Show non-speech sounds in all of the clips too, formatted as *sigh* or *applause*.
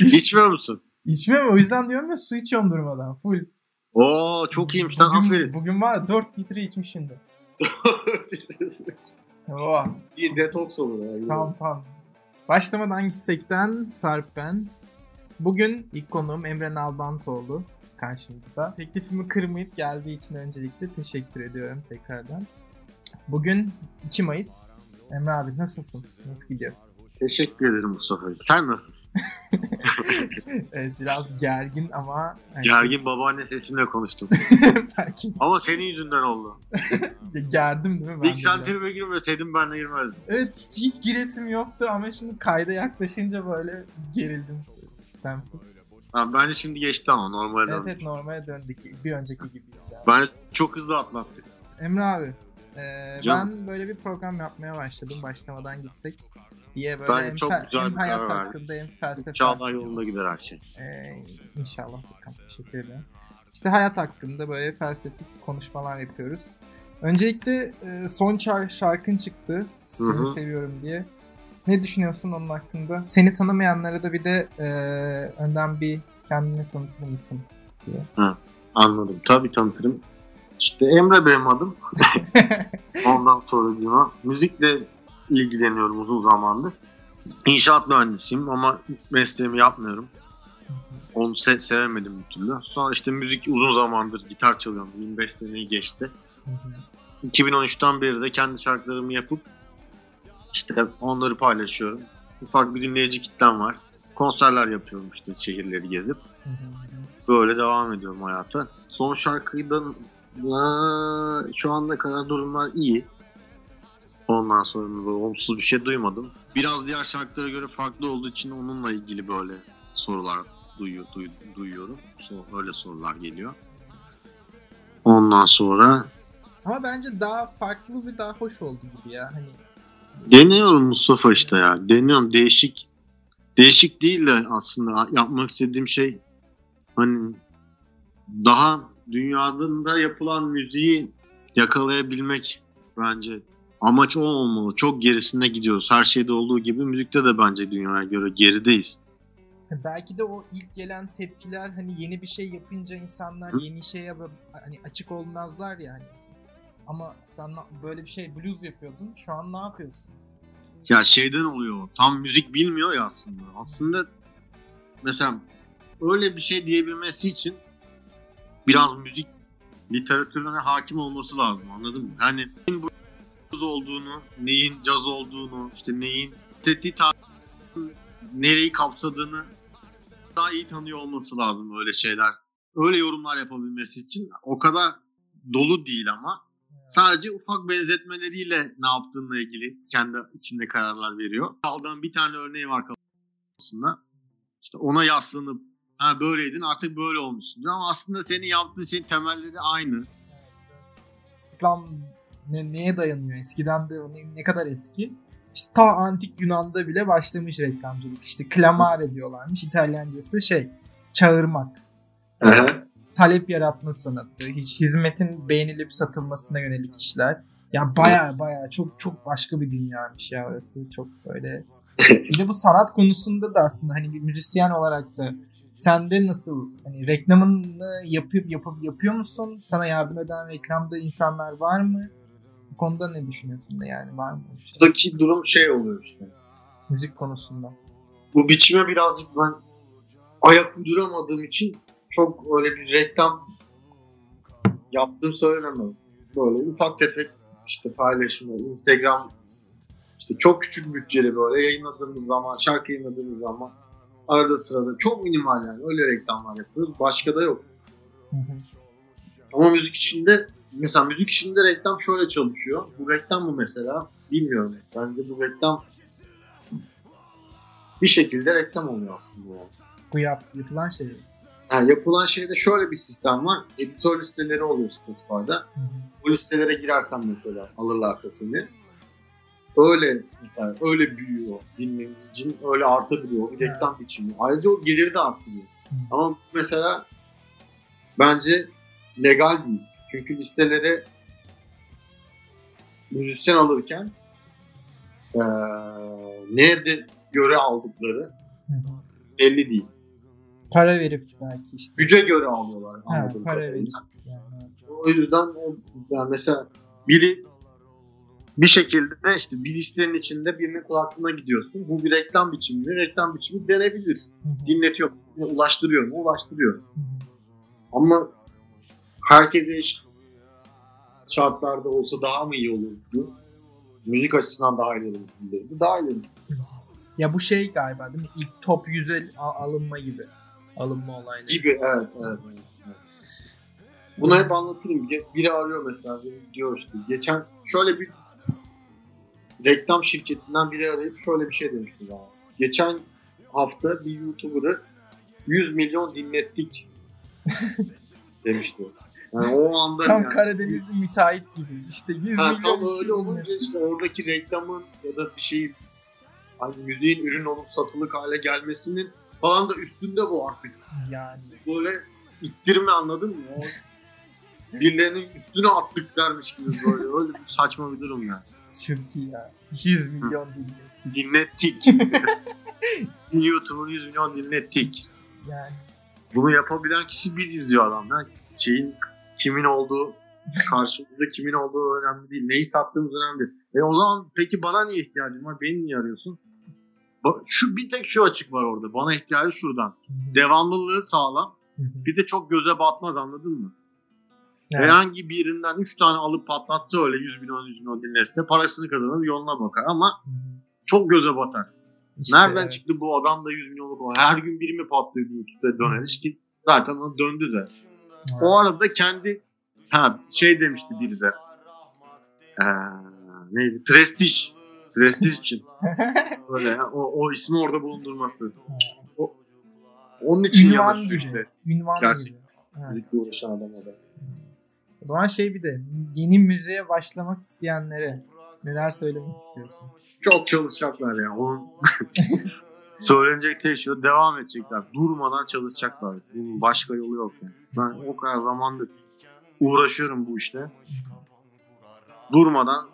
İçmiyor musun? İçmiyorum o yüzden diyorum ya su içiyorum durmadan. Full. Oo çok iyiymiş lan Bugün, aferin. bugün var ya 4 litre içmişimdir. *laughs* Oh, bir detoks olur ya. tamam tamam. Başlamadan gitsekten Sarp ben. Bugün ilk konuğum Emre Nalbantoğlu karşımızda. Teklifimi kırmayıp geldiği için öncelikle teşekkür ediyorum tekrardan. Bugün 2 Mayıs. Emre abi nasılsın? Nasıl gidiyor? Teşekkür ederim Mustafa'cığım. Sen nasılsın? *laughs* evet, biraz gergin ama... hani- Gergin babaanne sesimle konuştum. *laughs* Belki Ama senin yüzünden oldu. gerdim değil mi? Ben İlk sen tribe girmeseydin ben de girmezdim. Evet hiç, hiç giresim yoktu ama şimdi kayda yaklaşınca böyle gerildim sistemsiz. Ha, bence şimdi geçti ama normale Evet döndü. evet normale döndük. Bir önceki gibi. Yani. Ben çok hızlı atlattık. Emre abi. e, ben böyle bir program yapmaya başladım başlamadan gitsek diye böyle Bence hem, çok güzel hem bir hayat karar hakkında hem felsefe İnşallah yolunda gider her şey. Ee, inşallah bakalım. Teşekkür ederim. İşte hayat hakkında böyle felsefik konuşmalar yapıyoruz. Öncelikle e, son şar- şarkın çıktı. Seni Hı hı. seviyorum diye. Ne düşünüyorsun onun hakkında? Seni tanımayanlara da bir de e, önden bir kendini tanıtır mısın? Anladım. Tabii tanıtırım. İşte Emre benim adım. *laughs* Ondan sonra müzikle ilgileniyorum uzun zamandır. İnşaat mühendisiyim ama mesleğimi yapmıyorum. Onu se- sevemedim bir türlü. Sonra işte müzik uzun zamandır gitar çalıyorum. 25 seneyi geçti. 2013'ten beri de kendi şarkılarımı yapıp işte onları paylaşıyorum. Ufak bir dinleyici kitlem var. Konserler yapıyorum işte şehirleri gezip. Böyle devam ediyorum hayata. Son şarkıdan Aa, şu anda kadar durumlar iyi. Ondan sonra böyle olumsuz bir şey duymadım. Biraz diğer şarkılara göre farklı olduğu için onunla ilgili böyle sorular duyuyor, duy- duyuyorum. So- öyle sorular geliyor. Ondan sonra Ama bence daha farklı ve daha hoş oldu gibi ya. Hani deniyorum Mustafa işte ya. Deniyorum değişik. Değişik değil de aslında yapmak istediğim şey hani daha dünyanın da yapılan müziği yakalayabilmek bence amaç o olmalı. Çok gerisinde gidiyoruz. Her şeyde olduğu gibi müzikte de bence dünyaya göre gerideyiz. belki de o ilk gelen tepkiler hani yeni bir şey yapınca insanlar Hı. yeni şeye hani açık olmazlar ya hani. Ama sen böyle bir şey blues yapıyordun. Şu an ne yapıyorsun? Ya şeyden oluyor. Tam müzik bilmiyor ya aslında. Aslında mesela öyle bir şey diyebilmesi için biraz müzik literatürüne hakim olması lazım. Anladın mı? Hani neyin blues olduğunu, neyin caz olduğunu, işte neyin seti nereyi kapsadığını daha iyi tanıyor olması lazım öyle şeyler. Öyle yorumlar yapabilmesi için o kadar dolu değil ama Sadece ufak benzetmeleriyle ne yaptığınla ilgili kendi içinde kararlar veriyor. Aldığım bir tane örneği var kafasında. İşte ona yaslanıp ha böyleydin artık böyle olmuşsun. Ama aslında senin yaptığın şeyin temelleri aynı. Reklam ne, neye dayanıyor? Eskiden de ne, ne kadar eski? İşte ta antik Yunan'da bile başlamış reklamcılık. İşte clamare diyorlarmış. İtalyancası şey çağırmak. talep yaratma sanatı, hiç hizmetin beğenilip satılmasına yönelik işler. Ya baya baya çok çok başka bir dünyaymış ya orası. Çok böyle. Bir de bu sanat konusunda da aslında hani bir müzisyen olarak da sende nasıl hani reklamını yapıp yapıp yapıyor musun? Sana yardım eden reklamda insanlar var mı? Bu konuda ne düşünüyorsun da yani var mı? bir şey? Buradaki durum şey oluyor işte. Müzik konusunda. Bu biçime birazcık ben ayak uyduramadığım için çok öyle bir reklam yaptığım söylenemem. Böyle ufak tefek işte paylaşımlar, Instagram işte çok küçük bütçeli böyle yayınladığımız zaman, şarkı yayınladığımız zaman arada sırada çok minimal yani öyle reklamlar yapıyoruz. Başka da yok. Hı hı. Ama müzik işinde mesela müzik işinde reklam şöyle çalışıyor. Bu reklam mı mesela? Bilmiyorum. Bence bu reklam bir şekilde reklam oluyor aslında. Yani. Bu yap, yapılan şey. Yani yapılan şeyde şöyle bir sistem var. Editör listeleri oluyor Spotify'da. Hı hı. Bu listelere girersen mesela alırlarsa seni. Öyle mesela öyle büyüyor. Dinleyicinin öyle artabiliyor. Bir reklam biçimi. Ayrıca o geliri de arttırıyor. Hı. Ama mesela bence legal değil. Çünkü listelere müzisyen alırken eee neye de göre aldıkları Hı belli değil. Para verip belki işte. Güce göre alıyorlar. Ha, para verip. Yani. O yüzden o, yani mesela biri bir şekilde işte bir listenin içinde birinin kulaklığına gidiyorsun. Bu bir reklam biçimi. Reklam biçimi denebilir. Dinletiyor? Ulaştırıyor mu? Ulaştırıyor. Ama herkese eşit şartlarda olsa daha mı iyi olurdu? Müzik açısından daha ileri gidilirdi. Daha ileri. Ya bu şey galiba değil mi? İlk top 100'e a- alınma gibi. Alınma olayları. Gibi evet evet. evet. Bunu hep anlatırım. Biri arıyor mesela diyor işte. Geçen şöyle bir reklam şirketinden biri arayıp şöyle bir şey demişti bana. Geçen hafta bir YouTuber'ı 100 milyon dinlettik *laughs* demişti. Yani o anda Tam yani, Karadenizli müteahhit gibi. İşte 100 Ha, milyon tam öyle olunca işte oradaki reklamın ya da bir şeyin hani müziğin ürün olup satılık hale gelmesinin falan da üstünde bu artık. Yani. Böyle ittirme anladın mı? Birilerinin üstüne attıklarmış gibi böyle. Öyle bir saçma bir durum yani. Çok iyi ya. 100 milyon dinledik. Dinlettik. *laughs* YouTube'un 100 milyon dinlettik. Yani. Bunu yapabilen kişi biziz diyor adam. Yani şeyin kimin olduğu karşımızda kimin olduğu önemli değil. Neyi sattığımız önemli değil. E o zaman peki bana niye ihtiyacın var? Beni niye arıyorsun? Şu bir tek şu açık var orada. Bana ihtiyacı şuradan. Devamlılığı sağlam. Bir de çok göze batmaz anladın mı? Yani. Herhangi birinden 3 tane alıp patlatsa öyle 100 milyon 100 milyon dinlese parasını kazanır yoluna bakar ama çok göze batar. İşte Nereden evet. çıktı bu adam da 100 milyonluk? Her gün biri mi patlıyor YouTube'da döneriz ki zaten o döndü de. Evet. O arada kendi ha şey demişti biri de. Ee, neydi? Prestij. Prestij için. *laughs* Böyle o, o ismi orada bulundurması. O, onun için Ünvan yanaşıyor gibi. işte. Ünvan Gerçek. gibi. Müzikle uğraşan adam o da. O zaman şey bir de yeni müziğe başlamak isteyenlere neler söylemek istiyorsun? Çok çalışacaklar ya. *laughs* Söylenecek tek şey devam edecekler. Durmadan çalışacaklar. Bunun başka yolu yok yani. Ben o kadar zamandır uğraşıyorum bu işte. Durmadan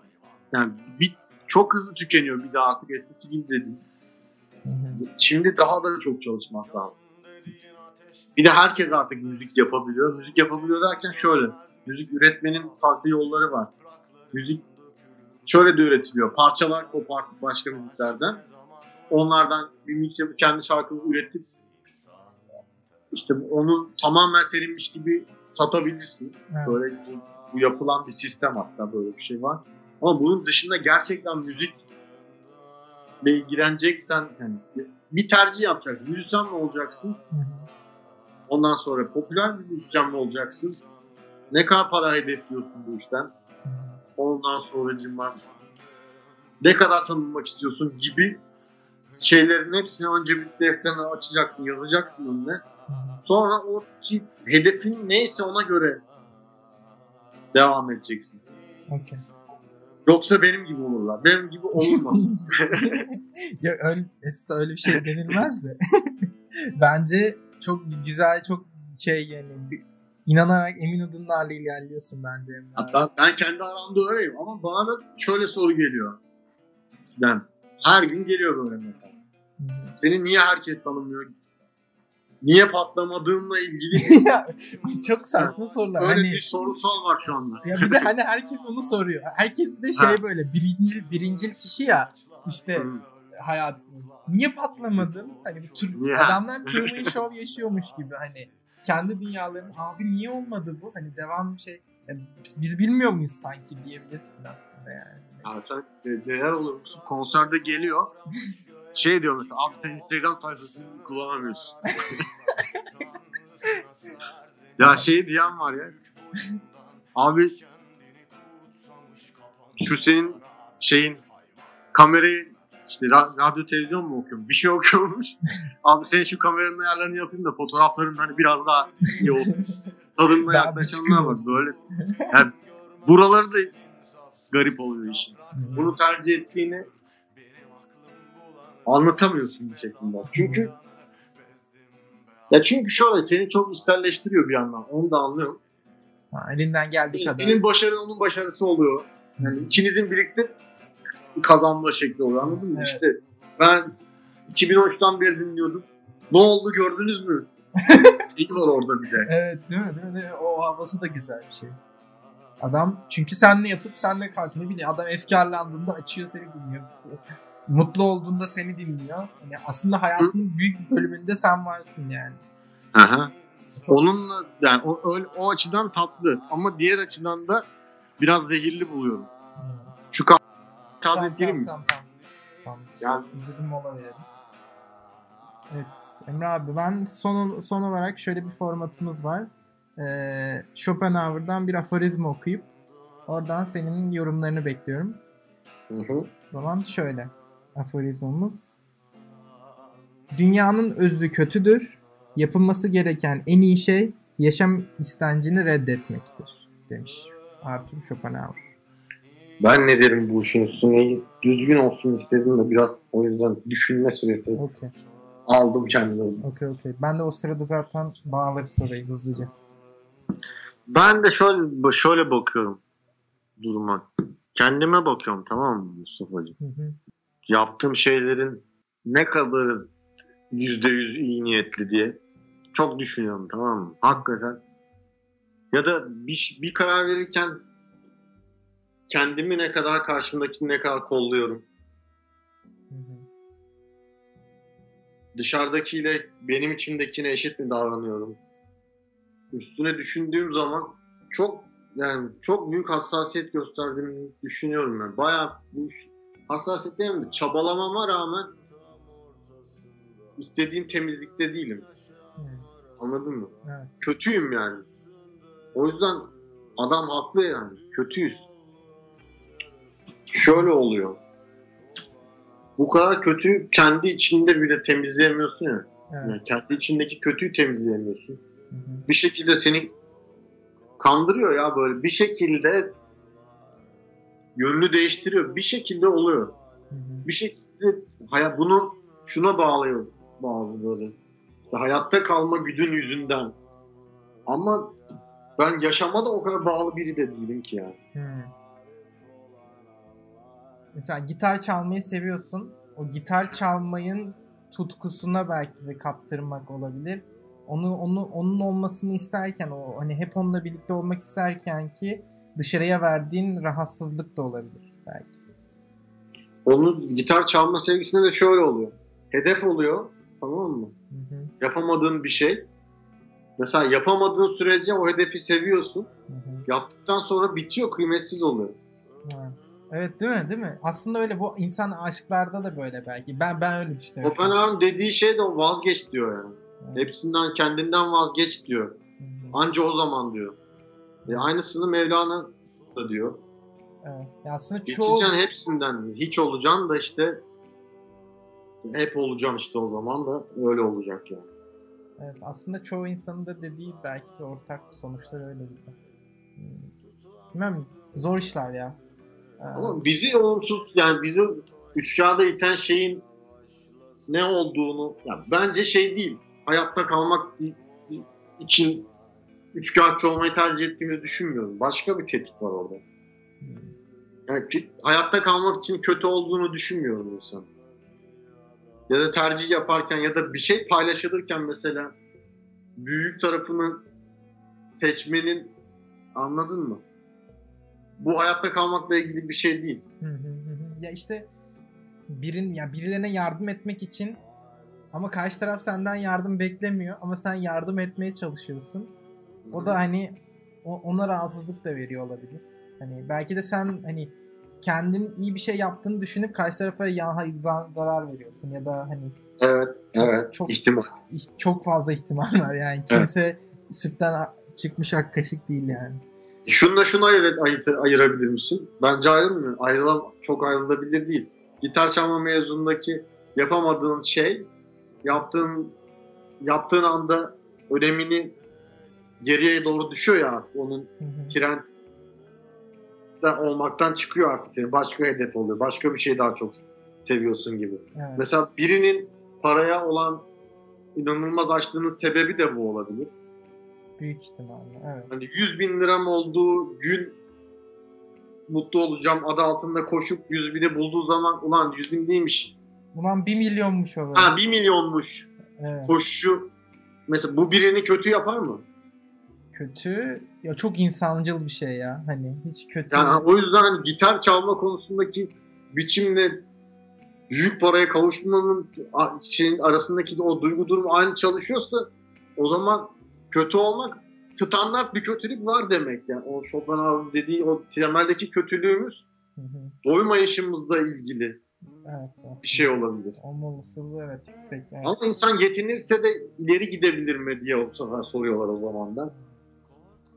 yani bir, çok hızlı tükeniyor bir de artık eskisi gibi de değil. Hı hı. Şimdi daha da çok çalışmak lazım. Bir de herkes artık müzik yapabiliyor. Müzik yapabiliyor derken şöyle. Müzik üretmenin farklı yolları var. Müzik şöyle de üretiliyor. Parçalar kopartıp başka müziklerden. Onlardan bir mix yapıp kendi şarkını üretip işte onu tamamen serinmiş gibi satabilirsin. Evet. Böyle bu, bu yapılan bir sistem hatta böyle bir şey var. Ama bunun dışında gerçekten müzikle ilgileneceksen yani bir tercih yapacaksın. Müzisyen mi olacaksın? Ondan sonra popüler bir müzisyen mi olacaksın? Ne kadar para hedefliyorsun bu işten? Ondan sonra cimman ne kadar tanınmak istiyorsun gibi şeylerin hepsini önce bir defterine açacaksın, yazacaksın önüne. Sonra o ki hedefin neyse ona göre devam edeceksin. Okey. Yoksa benim gibi olurlar. Benim gibi olmaz. *laughs* ya öyle, aslında öyle bir şey denilmez de. *laughs* Bence çok güzel, çok şey yani bir- inanarak emin adımlarla ilerliyorsun bence. Hatta ben kendi aramda öyleyim ama bana da şöyle soru geliyor. Yani her gün geliyor böyle mesela. Hı. Seni niye herkes tanımıyor? Niye patlamadığınla ilgili *laughs* ya, çok saçma sorular. öyle Hani, bir sorusal var şu anda. ya bir de hani herkes onu soruyor. Herkes de şey Ha. böyle birinci, birincil kişi ya işte Hı. hayatını. Niye patlamadın? Hani bu tür, Niye? adamlar Truman Show yaşıyormuş gibi hani kendi dünyalarının abi niye olmadı bu? Hani devam şey yani biz bilmiyor muyuz sanki diyebilirsin aslında yani. Ya sen musun? Konserde geliyor. Şey diyor mesela abi sen Instagram sayfasını kullanamıyorsun. *laughs* ya şey diyen var ya. Abi şu senin şeyin kamerayı işte ra- radyo televizyon mu okuyorum? Bir şey okuyormuş. Abi senin şu kameranın ayarlarını yapayım da fotoğrafların hani biraz daha iyi olsun. Daha yaklaşanlar var. Böyle yani buraları da garip oluyor işin bunu tercih ettiğini anlatamıyorsun bir şekilde. Çünkü ya çünkü şöyle seni çok içselleştiriyor bir yandan. Onu da anlıyorum. Ha, elinden geldiği kadar. Senin başarın onun başarısı oluyor. Yani ikinizin birlikte kazanma şekli oluyor. Anladın mı? Evet. İşte ben 2013'ten beri dinliyordum. Ne oldu gördünüz mü? *laughs* İyi var orada bir de. Evet? Değil mi? Değil mi? O havası da güzel bir şey. Adam çünkü senle yatıp senle kalk ne bileyim adam efkarlandığında açıyor seni dinliyor. *laughs* Mutlu olduğunda seni dinliyor. Yani aslında hayatının büyük bir bölümünde sen varsın yani. Aha. Onunla yani o, öyle, o açıdan tatlı ama diğer açıdan da biraz zehirli buluyorum. Şu kah Tamam kahve gireyim mi? tamam tamam. Tamam. Yani İzledim mola verelim. Evet Emre abi ben son, son olarak şöyle bir formatımız var. Ee, Schopenhauer'dan bir aforizma okuyup oradan senin yorumlarını bekliyorum. Hı hı. O zaman şöyle aforizmamız. Dünyanın özü kötüdür. Yapılması gereken en iyi şey yaşam istencini reddetmektir demiş Arthur Schopenhauer. Ben ne derim bu işin üstüne düzgün olsun istedim de biraz o yüzden düşünme süresi Okey. aldım kendime. Okey okey. Ben de o sırada zaten bağlarız orayı hızlıca. Ben de şöyle şöyle bakıyorum duruma. Kendime bakıyorum tamam mı Mustafa'cığım? Hı hı. Yaptığım şeylerin ne kadarı yüzde yüz iyi niyetli diye çok düşünüyorum tamam mı? Hakikaten. Ya da bir, bir karar verirken kendimi ne kadar karşımdakini ne kadar kolluyorum. Hı hı. Dışarıdakiyle benim içimdekine eşit mi davranıyorum? Üstüne düşündüğüm zaman çok yani çok büyük hassasiyet gösterdiğimi düşünüyorum ben. Bayağı bu hassasiyet değil mi? Çabalamama rağmen istediğim temizlikte değilim. Hı. Anladın mı? Evet. Kötüyüm yani. O yüzden adam haklı yani. Kötüyüz. Şöyle oluyor. Bu kadar kötü kendi içinde bile temizleyemiyorsun ya. Evet. Yani kendi içindeki kötüyü temizleyemiyorsun. Bir şekilde seni kandırıyor ya böyle. Bir şekilde yönünü değiştiriyor. Bir şekilde oluyor. Bir şekilde haya- bunu şuna bağlıyor bazıları. İşte hayatta kalma güdün yüzünden. Ama ben yaşama da o kadar bağlı biri de değilim ki yani. Hı. Mesela gitar çalmayı seviyorsun. O gitar çalmayın tutkusuna belki de kaptırmak olabilir. Onu onu onun olmasını isterken o hani hep onunla birlikte olmak isterken ki dışarıya verdiğin rahatsızlık da olabilir belki. Onun gitar çalma sevgisinde de şöyle oluyor. Hedef oluyor. Tamam mı? Hı hı, Yapamadığın bir şey. Mesela yapamadığın sürece o hedefi seviyorsun. hı hı. Yaptıktan sonra bitiyor, kıymetsiz oluyor. Evet. Evet değil mi? Değil mi? Aslında öyle bu insan aşklarda da böyle belki. Ben ben öyle düşünüyorum. Schopenhauer'ın dediği şey de o vazgeç diyor yani. Hepsinden kendinden vazgeç diyor. Anca o zaman diyor. E aynısını Mevlana da diyor. Evet. Ya aslında çoğu Geçeceksin hepsinden. Hiç olacaksın da işte hep olacağım işte o zaman da öyle olacak yani. Evet, aslında çoğu insanın da dediği belki de ortak sonuçlar öyle gibi. Hmm. Bilmem zor işler ya. Ee, Ama bizi olumsuz yani bizi üç kağıda iten şeyin ne olduğunu yani bence şey değil. Hayatta kalmak için üç kağıtçı olmayı tercih ettiğimizi düşünmüyorum. Başka bir tetik var orada. Yani hayatta kalmak için kötü olduğunu düşünmüyorum insan. Ya da tercih yaparken ya da bir şey paylaşılırken mesela büyük tarafını seçmenin anladın mı? Bu hayatta kalmakla ilgili bir şey değil. Ya işte birin ya birilerine yardım etmek için ama karşı taraf senden yardım beklemiyor ama sen yardım etmeye çalışıyorsun. O da hani o- ona rahatsızlık da veriyor olabilir. Hani belki de sen hani kendin iyi bir şey yaptığını düşünüp karşı tarafa ya hayır, za- zarar veriyorsun ya da hani Evet, Çok- evet. çok- ihtimal. iht- çok fazla ihtimal var yani kimse sütten a- çıkmış ak kaşık değil yani. Şununla şunu ayır, ayır, ayırabilir misin? Bence ayrılmıyor. Ayrılam, çok ayrılabilir değil. Gitar çalma mevzundaki yapamadığın şey yaptığın yaptığın anda önemini geriye doğru düşüyor ya artık. Onun trend olmaktan çıkıyor artık senin. Başka hedef oluyor. Başka bir şey daha çok seviyorsun gibi. Evet. Mesela birinin paraya olan inanılmaz açlığının sebebi de bu olabilir. Büyük ihtimalle. Evet. Hani 100 bin liram olduğu gün mutlu olacağım adı altında koşup 100 bini bulduğu zaman ulan 100 bin değilmiş. Ulan 1 milyonmuş o. böyle. Ha 1 milyonmuş Evet. koşu mesela bu birini kötü yapar mı? Kötü ya çok insancıl bir şey ya. Hani hiç kötü. Yani o yüzden hani gitar çalma konusundaki biçimle büyük paraya kavuşmanın şeyin arasındaki o duygu durumu aynı çalışıyorsa o zaman kötü olmak standart bir kötülük var demek yani. O Schopenhauer dediği o temeldeki kötülüğümüz Hı hı. doymayışımızla ilgili Evet. aslında. bir şey olabilir. Olma olasılığı evet yüksek. Evet. Ama insan yetinirse de ileri gidebilir mi diye o sefer soruyorlar o zaman da.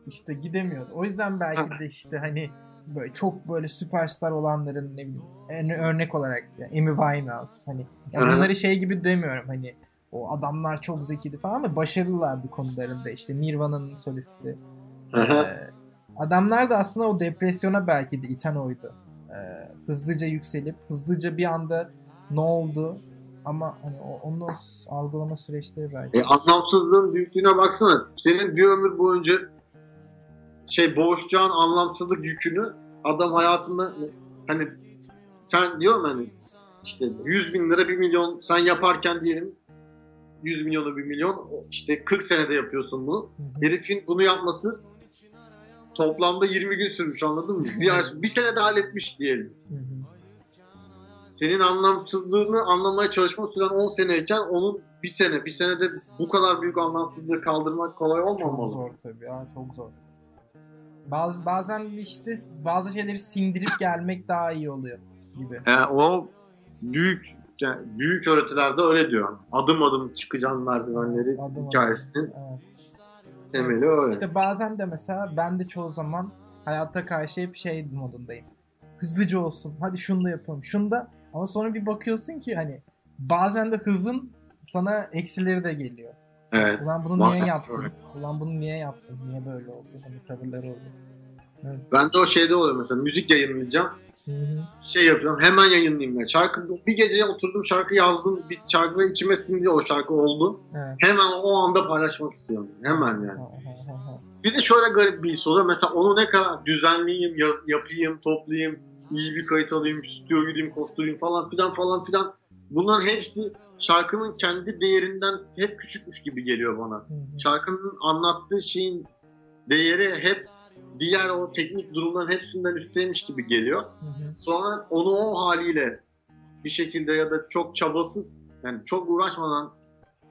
İşte gidemiyor. O yüzden belki de işte hani böyle çok böyle süperstar olanların ne bileyim en örnek olarak yani Amy Winehouse hani ya Hı hı. bunları şey gibi demiyorum hani o adamlar çok zekiydi falan ama başarılılar bu konularında işte Nirvana'nın solisti. Ee, adamlar da aslında o depresyona belki de iten oydu. Ee, hızlıca yükselip hızlıca bir anda ne oldu ama hani onun algılama süreçleri belki. E, anlamsızlığın büyüklüğüne baksana. Senin bir ömür boyunca şey boğuşacağın anlamsızlık yükünü adam hayatında hani sen diyorum hani işte 100 bin lira 1 milyon sen yaparken diyelim 100 milyonu 1 milyon işte 40 senede yapıyorsun bunu. Hı hı. Herifin bunu yapması toplamda 20 gün sürmüş anladın mı? Bir, ay- bir senede halletmiş diyelim. Senin anlamsızlığını anlamaya çalışma süren 10 seneyken onun bir sene, bir senede bu kadar büyük anlamsızlığı kaldırmak kolay Çok olmamalı. zor tabii ya çok zor. Baz, bazen işte bazı şeyleri sindirip gelmek daha iyi oluyor gibi. Yani o büyük yani büyük öğretilerde öyle diyor. Adım adım çıkacağın merdivenleri Adım adım. hikayesinin Evet. Temeli öyle. İşte bazen de mesela ben de çoğu zaman hayata karşı hep şey modundayım. Hızlıca olsun. Hadi şunu da yapalım. Şunu da ama sonra bir bakıyorsun ki hani bazen de hızın sana eksileri de geliyor. evet. Ulan bunu niye yaptın? öyle. Ulan bunu niye yaptın? Niye böyle oldu? Hani tavırları oldu. Evet. Ben de o şeyde oluyor mesela müzik yayınlayacağım. Şey yapıyorum hemen yayınlayayım ben. Şarkı bir gece oturdum şarkı yazdım. Bir şarkı ve içime sindi o şarkı oldu. Evet. Hemen o anda paylaşmak istiyorum. Hemen yani. Bir de şöyle garip bir oluyor. Mesela onu ne kadar düzenleyeyim, ya- yapayım, toplayayım, iyi bir kayıt alayım, stüdyoya gideyim, koşturayım falan filan falan filan. Bunların hepsi şarkının kendi değerinden hep küçükmüş gibi geliyor bana. Şarkının anlattığı şeyin değeri hep diğer o teknik durumların hepsinden üstteymiş gibi geliyor. Hı hı. Sonra onu o haliyle bir şekilde ya da çok çabasız yani çok uğraşmadan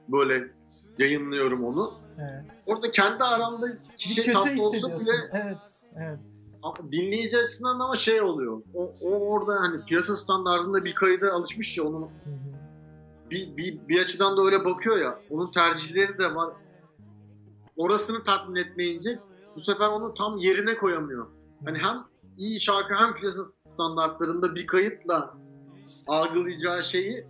böyle yayınlıyorum onu. Evet. Orada kendi aramda şey kötü tatlı olsa bile Evet. Evet. ama dinleyici açısından ama şey oluyor. O, o orada hani piyasa standartında bir kayıda alışmış ya onun Hı hı. bir, bir, bir açıdan da öyle bakıyor ya. Onun tercihleri de var. Orasını tatmin etmeyince bu sefer onu tam yerine koyamıyor. Hani hem iyi şarkı hem piyasa standartlarında bir kayıtla algılayacağı şeyi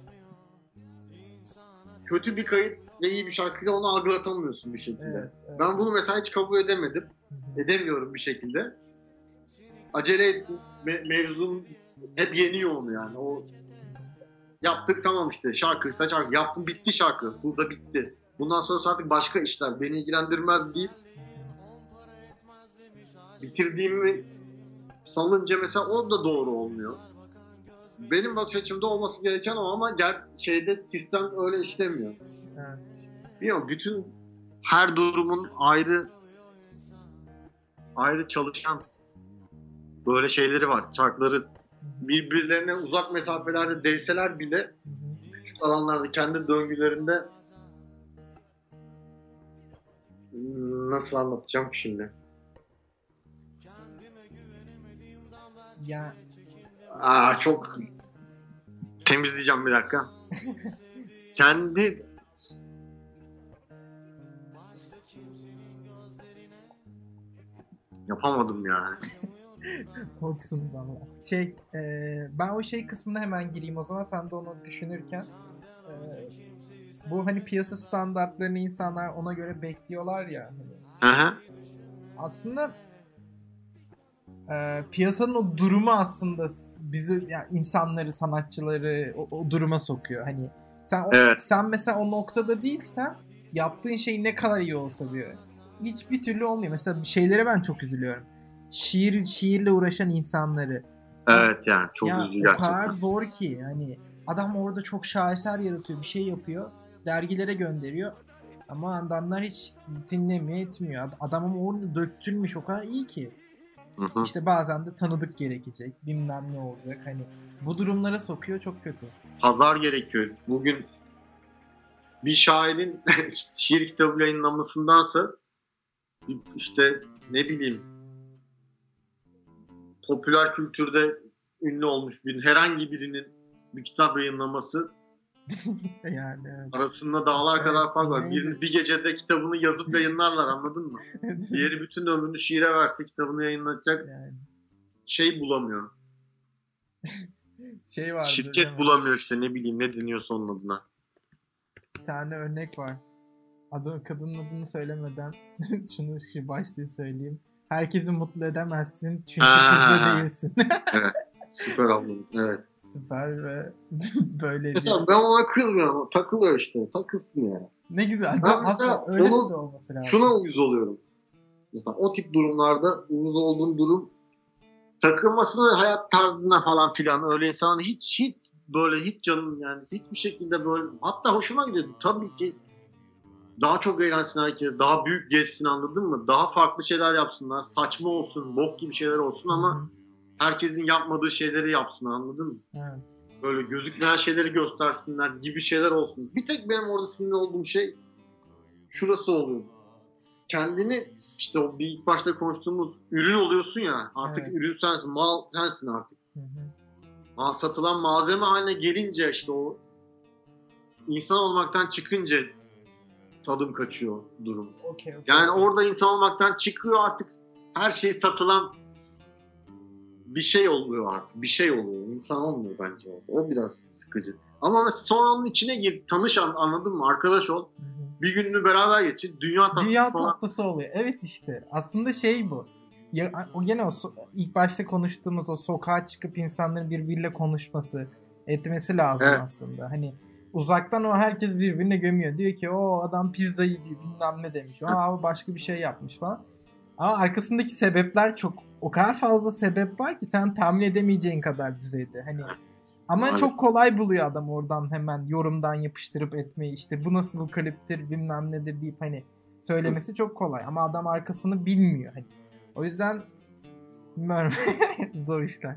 kötü bir kayıt ve iyi bir şarkıyla onu algılatamıyorsun bir şekilde. Evet. evet. Ben bunu mesela hiç kabul edemedim. Edemiyorum bir şekilde. Acele et, me- mevzum hep yeniyor onu yani. O yaptık tamam işte şarkıysa şarkı. Yaptım bitti şarkı. Burada bitti. Bundan sonra artık başka işler beni ilgilendirmez deyip bitirdiğimi sanınca mesela o da doğru olmuyor. Benim bakış açımda olması gereken o ama ger şeyde sistem öyle işlemiyor. Evet. Bilmiyorum bütün her durumun ayrı ayrı çalışan böyle şeyleri var. Çarkları birbirlerine uzak mesafelerde değseler bile küçük alanlarda kendi döngülerinde nasıl anlatacağım şimdi? Ya Aa çok temizleyeceğim bir dakika. *laughs* kendi yapamadım yani. olsun valla. Şey e, ben o şey kısmına hemen gireyim o zaman sen de onu düşünürken e, bu hani piyasa standartlarını insanlar ona göre bekliyorlar ya. Hani hı. aslında e, piyasanın o durumu aslında bizi yani insanları, sanatçıları o, o duruma sokuyor. Hani sen o- Evet. sen mesela o noktada değilsen yaptığın şey ne kadar iyi olsa bile hiçbir türlü olmuyor. Mesela bir şeylere ben çok üzülüyorum. Şiir şiirle uğraşan insanları. Evet yani çok ya üzücü o gerçekten. kadar zor ki yani adam orada çok şaheser yaratıyor, bir şey yapıyor. dergilere gönderiyor. Ama adamlar hiç dinlemiyor etmiyor. Adam ama orada döktürmüş o kadar iyi ki. Hı hı. İşte bazen de tanıdık gerekecek. Bilmem ne olacak. Hani bu durumlara sokuyor çok kötü. Pazar gerekiyor. Bugün bir şairin *laughs* şiir kitabı yayınlamasındansa işte ne bileyim popüler kültürde ünlü olmuş bir herhangi birinin bir kitap yayınlaması *laughs* yani evet. arasında dağlar Evet, kadar fark var. Bir, bir gecede kitabını yazıp *laughs* yayınlarlar anladın mı? *laughs* Diğeri bütün ömrünü şiire verse kitabını yayınlatacak yani şey bulamıyor. şey değil Şirket bulamıyor işte ne bileyim ne deniyorsa onun adına. Bir tane örnek var. Adı, kadının adını söylemeden şunu şu başlığı söyleyeyim. Herkesi mutlu edemezsin çünkü kızı değilsin. Süper ablamız evet. Süper ve *laughs* böyle bir... Mesela ben ona kızmıyorum. Takılıyor işte. Takılsın ya. Ne güzel. Ben mesela öylesi onu- de olması lazım. Şuna uyuz oluyorum. Mesela o tip durumlarda uyuz olduğum durum takılmasına hayat tarzına falan filan öyle insanın hiç hiç böyle hiç canım yani hiçbir şekilde böyle hatta hoşuma gidiyor. Tabii ki daha çok eğlensin herkes, daha büyük gezsin anladın mı? Daha farklı şeyler yapsınlar. Saçma olsun, bok gibi şeyler olsun ama hı. Herkesin yapmadığı şeyleri yapsın anladın mı? Evet. böyle gözükmeyen şeyleri göstersinler gibi şeyler olsun. Bir tek benim orada sinir olduğum şey şurası oluyor. Kendini işte o bir ilk başta konuştuğumuz ürün oluyorsun ya artık Evet. ürün sensin, mal sensin artık. Hı hı. Satılan malzeme haline gelince işte o insan olmaktan çıkınca tadım kaçıyor durum. Okey, okey. Yani orada insan olmaktan çıkıyor artık her şey satılan bir şey oluyor artık. Bir şey oluyor. İnsan olmuyor bence orada. O biraz sıkıcı. Ama sonra onun içine gir, tanış an- anladın mı? Arkadaş ol. Bir gününü beraber geçir. Dünya tatlısı Dünya falan. tatlısı oluyor. Evet işte. Aslında şey bu. Ya, o gene o ilk başta konuştuğumuz o sokağa çıkıp insanların birbiriyle konuşması etmesi lazım Evet. aslında. Hani uzaktan o herkes birbirine gömüyor. Diyor ki o adam pizzayı yiyor bilmem ne demiş. Aa başka bir şey yapmış falan. Ama arkasındaki sebepler çok o kadar fazla sebep var ki sen tahmin edemeyeceğin kadar düzeyde. Hani ama Maalesef. çok kolay buluyor adam oradan hemen yorumdan yapıştırıp etmeyi. İşte bu nasıl kliptir bilmem nedir deyip hani söylemesi çok kolay. Ama adam arkasını bilmiyor. Hani. O yüzden bilmiyorum. *laughs* Zor işler.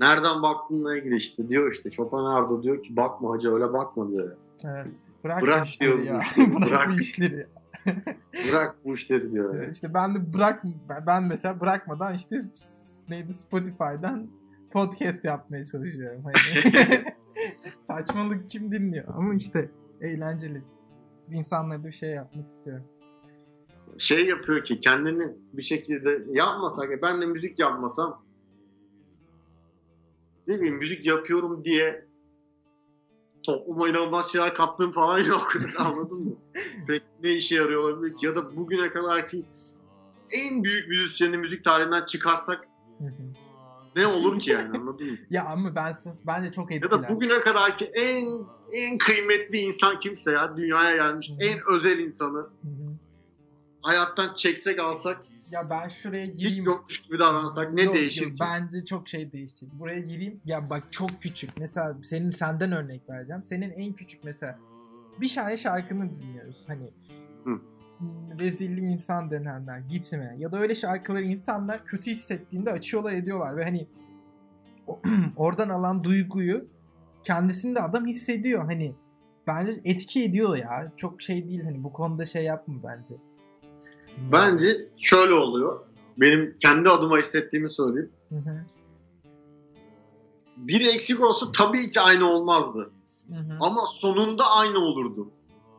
Nereden baktığınla ilgili işte. Diyor işte Schopenhauer diyor ki bakma hacı öyle bakma diyor. Evet. Bırak, Bırak diyorum. ya. bırak, Bırak. bu işleri. *laughs* Bırak bu işleri diyor. ya. İşte ben de bırak ben- mesela bırakmadan işte neydi Spotify'dan podcast yapmaya çalışıyorum. Hani *laughs* saçmalık kim dinliyor ama işte eğlenceli. İnsanlara da bir şey yapmak istiyorum. Şey yapıyor ki kendini bir şekilde yapmasak ya ben de müzik yapmasam ne bileyim müzik yapıyorum diye topluma inanılmaz şeyler kattığım falan yok. *laughs* Anladın mı? Pek ne işe yarıyor olabilir ki? Ya da bugüne kadar ki en büyük müzisyeni müzik tarihinden çıkarsak ne olur ki yani anladın mı? *laughs* ya ama ben siz bence çok Ya etkiler. da bugüne kadar ki en en kıymetli insan kimse ya dünyaya gelmiş en özel insanı hayattan çeksek alsak Ya ben şuraya gireyim. hiç yokmuş gibi davransak ne Yok, değişir yok, ki? Bence çok şey değişecek. Buraya gireyim. Ya bak çok küçük. Mesela senin senden örnek vereceğim. Senin en küçük mesela bir tane şarkını dinliyoruz. Hani Hı. rezilli insan denenler gitme ya da öyle şarkıları insanlar kötü hissettiğinde açıyorlar ediyorlar ve hani *clears throat* oradan alan duyguyu kendisinde adam hissediyor hani bence etki ediyor ya çok şey değil hani bu konuda şey yapma bence Bence şöyle oluyor. Benim kendi adıma hissettiğimi söyleyeyim. Hı hı, Biri eksik olsa tabii ki aynı olmazdı. hı hı. Ama sonunda aynı olurdu.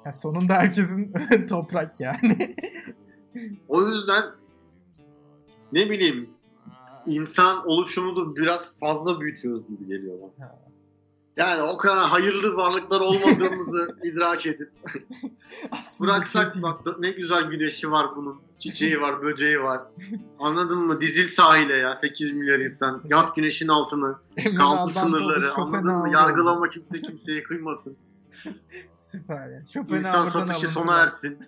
Ya sonunda herkesin *laughs* toprak yani. *laughs* O yüzden ne bileyim insan oluşumunu biraz fazla büyütüyoruz gibi geliyor bana. Ha. Yani o kadar hayırlı varlıklar olmadığımızı *laughs* idrak edip *laughs* bıraksak bak ne güzel güneşi var bunun. Çiçeği var, *laughs* böceği var. Anladın mı? Dizil sahile ya 8 milyar insan. Yat güneşin altını. Aldan sınırları. Anladın mı? Yargılama kimse kimseye kıymasın. Süper ya. İnsan Schopenhauer'dan satışı sona ersin.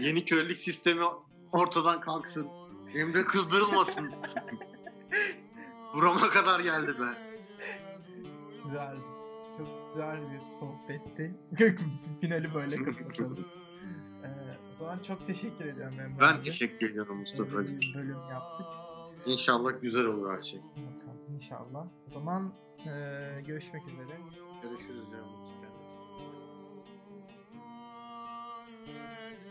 Yeni köylük sistemi ortadan kalksın. Emre kızdırılmasın. Burama kadar geldi be güzel. Çok güzel bir sohbetti. *laughs* Finali böyle kapatalım. *laughs* ee, o zaman çok teşekkür ediyorum ben. Ben teşekkür ediyorum Mustafa'cığım. Ee, bölüm yaptık. İnşallah güzel olur her şey. Bakalım inşallah. O zaman e, görüşmek üzere. Görüşürüz canım. Kendinize.